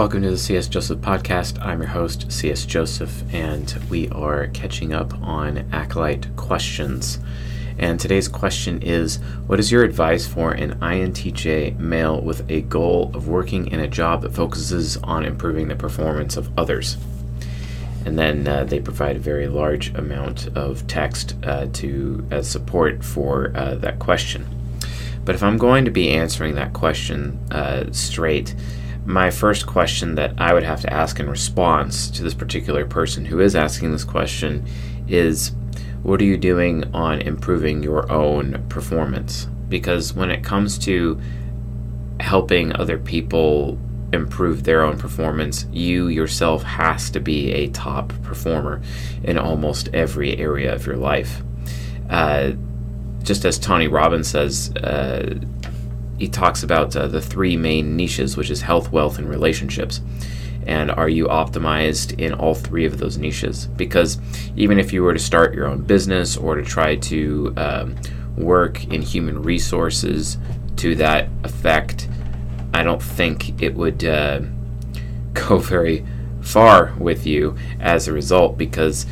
Welcome to the CS Joseph podcast. I'm your host, CS Joseph, and we are catching up on Acolyte questions. And today's question is What is your advice for an INTJ male with a goal of working in a job that focuses on improving the performance of others? And then uh, they provide a very large amount of text uh, to as support for uh, that question. But if I'm going to be answering that question uh, straight, my first question that I would have to ask in response to this particular person who is asking this question is what are you doing on improving your own performance? Because when it comes to helping other people improve their own performance, you yourself has to be a top performer in almost every area of your life. Uh, just as Tony Robbins says, uh, he talks about uh, the three main niches, which is health, wealth, and relationships. And are you optimized in all three of those niches? Because even if you were to start your own business or to try to um, work in human resources to that effect, I don't think it would uh, go very far with you as a result because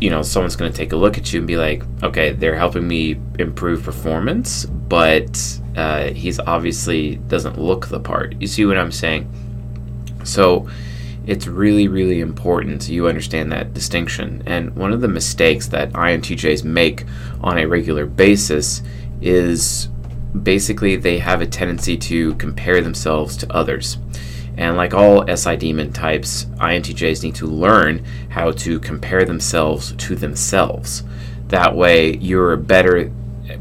you know someone's going to take a look at you and be like okay they're helping me improve performance but uh, he's obviously doesn't look the part. You see what i'm saying? So it's really really important you understand that distinction. And one of the mistakes that intjs make on a regular basis is basically they have a tendency to compare themselves to others and like all SI demon types, INTJs need to learn how to compare themselves to themselves. That way, you're a better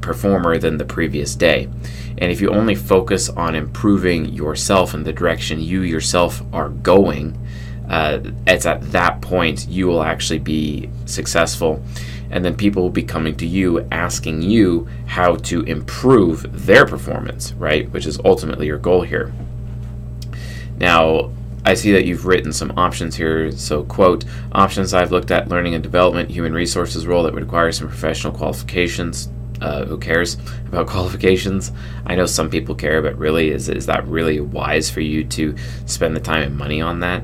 performer than the previous day. And if you only focus on improving yourself in the direction you yourself are going, uh, it's at that point you will actually be successful. And then people will be coming to you asking you how to improve their performance, right? Which is ultimately your goal here. Now, I see that you've written some options here. So, quote, options I've looked at learning and development, human resources role that would require some professional qualifications. Uh, who cares about qualifications? I know some people care, but really, is, is that really wise for you to spend the time and money on that?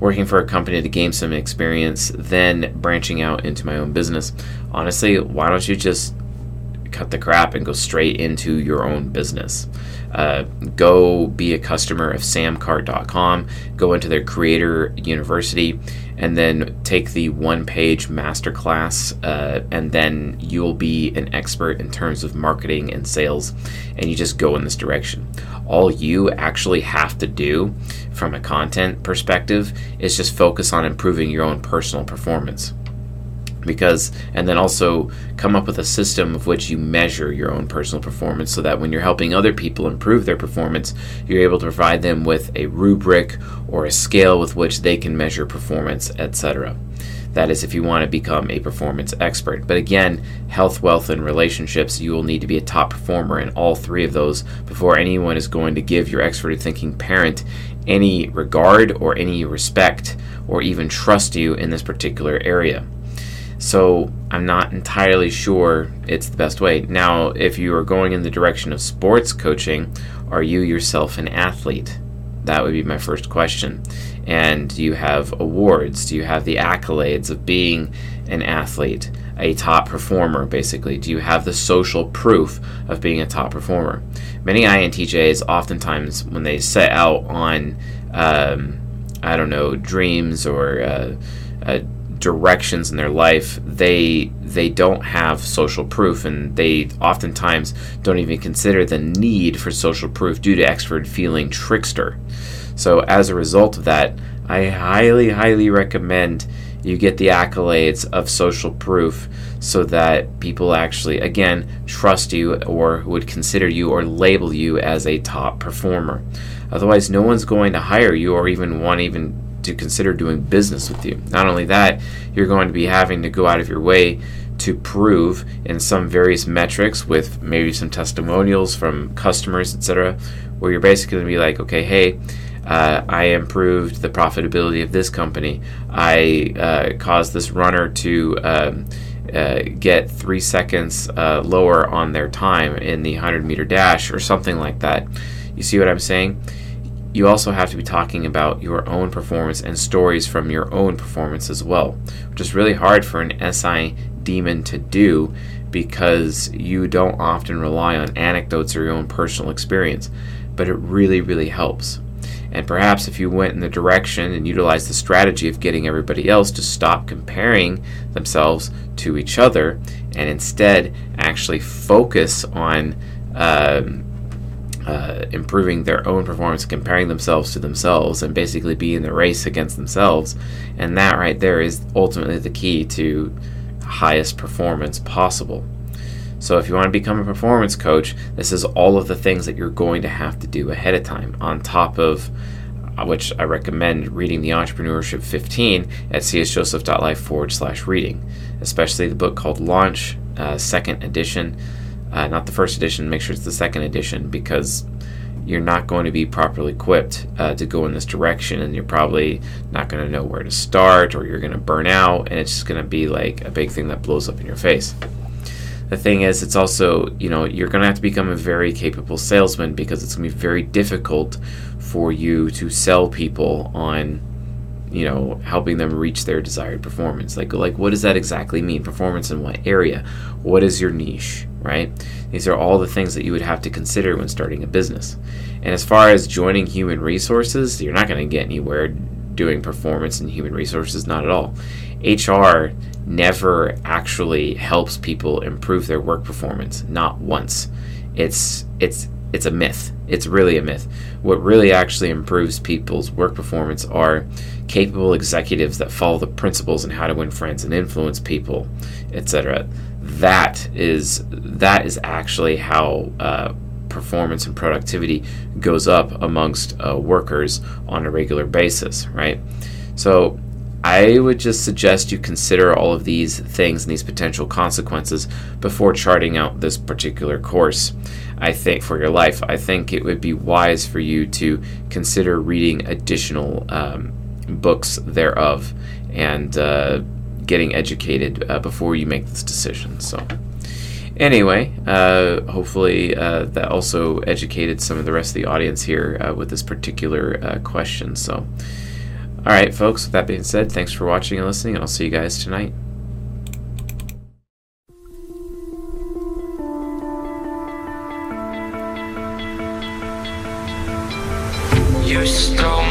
Working for a company to gain some experience, then branching out into my own business. Honestly, why don't you just cut the crap and go straight into your own business? uh, go be a customer of samcart.com, go into their creator university, and then take the one page masterclass. Uh, and then you'll be an expert in terms of marketing and sales. And you just go in this direction. All you actually have to do from a content perspective is just focus on improving your own personal performance because and then also come up with a system of which you measure your own personal performance so that when you're helping other people improve their performance you're able to provide them with a rubric or a scale with which they can measure performance etc that is if you want to become a performance expert. But again health wealth and relationships you will need to be a top performer in all three of those before anyone is going to give your expert thinking parent any regard or any respect or even trust you in this particular area so I'm not entirely sure it's the best way. Now, if you are going in the direction of sports coaching, are you yourself an athlete? That would be my first question. And do you have awards? Do you have the accolades of being an athlete, a top performer, basically? Do you have the social proof of being a top performer? Many INTJs, oftentimes, when they set out on, um, I don't know, dreams or uh, uh, directions in their life, they they don't have social proof, and they oftentimes don't even consider the need for social proof due to extrovert feeling trickster. So as a result of that, I highly, highly recommend you get the accolades of social proof so that people actually, again, trust you or would consider you or label you as a top performer. Otherwise, no one's going to hire you or even want even to consider doing business with you. Not only that, you're going to be having to go out of your way to prove in some various metrics with maybe some testimonials from customers, etc., where you're basically going to be like, okay, hey, uh, I improved the profitability of this company. I uh, caused this runner to um, uh, get three seconds uh, lower on their time in the 100 meter dash or something like that. You see what I'm saying? You also have to be talking about your own performance and stories from your own performance as well, which is really hard for an SI demon to do because you don't often rely on anecdotes or your own personal experience, but it really, really helps. And perhaps if you went in the direction and utilized the strategy of getting everybody else to stop comparing themselves to each other and instead actually focus on um, uh, improving their own performance, comparing themselves to themselves, and basically be in the race against themselves. And that right there is ultimately the key to highest performance possible. So, if you want to become a performance coach, this is all of the things that you're going to have to do ahead of time, on top of uh, which I recommend reading the Entrepreneurship 15 at csjoseph.life forward slash reading, especially the book called Launch, uh, second edition. Uh, not the first edition, make sure it's the second edition because you're not going to be properly equipped uh, to go in this direction and you're probably not going to know where to start or you're going to burn out and it's just going to be like a big thing that blows up in your face. The thing is it's also you know you're going to have to become a very capable salesman because it's going to be very difficult for you to sell people on you know helping them reach their desired performance. Like like what does that exactly mean? Performance in what area? What is your niche right? These are all the things that you would have to consider when starting a business. And as far as joining human resources you're not going to get anywhere doing performance in human resources not at all. Hr never actually helps people improve their work performance not once. It's it's it's a myth. It's really a myth. What really actually improves people's work performance are capable executives that follow the principles and how to win friends and influence people etc that is that is actually how uh, performance and productivity goes up amongst uh, workers on a regular basis right so I would just suggest you consider all of these things and these potential consequences before charting out this particular course. I think for your life, I think it would be wise for you to consider reading additional um, books thereof and uh, getting educated uh, before you make this decision. So, anyway, uh, hopefully uh, that also educated some of the rest of the audience here uh, with this particular uh, question. So. All right, folks, with that being said, thanks for watching and listening, and I'll see you guys tonight. You stole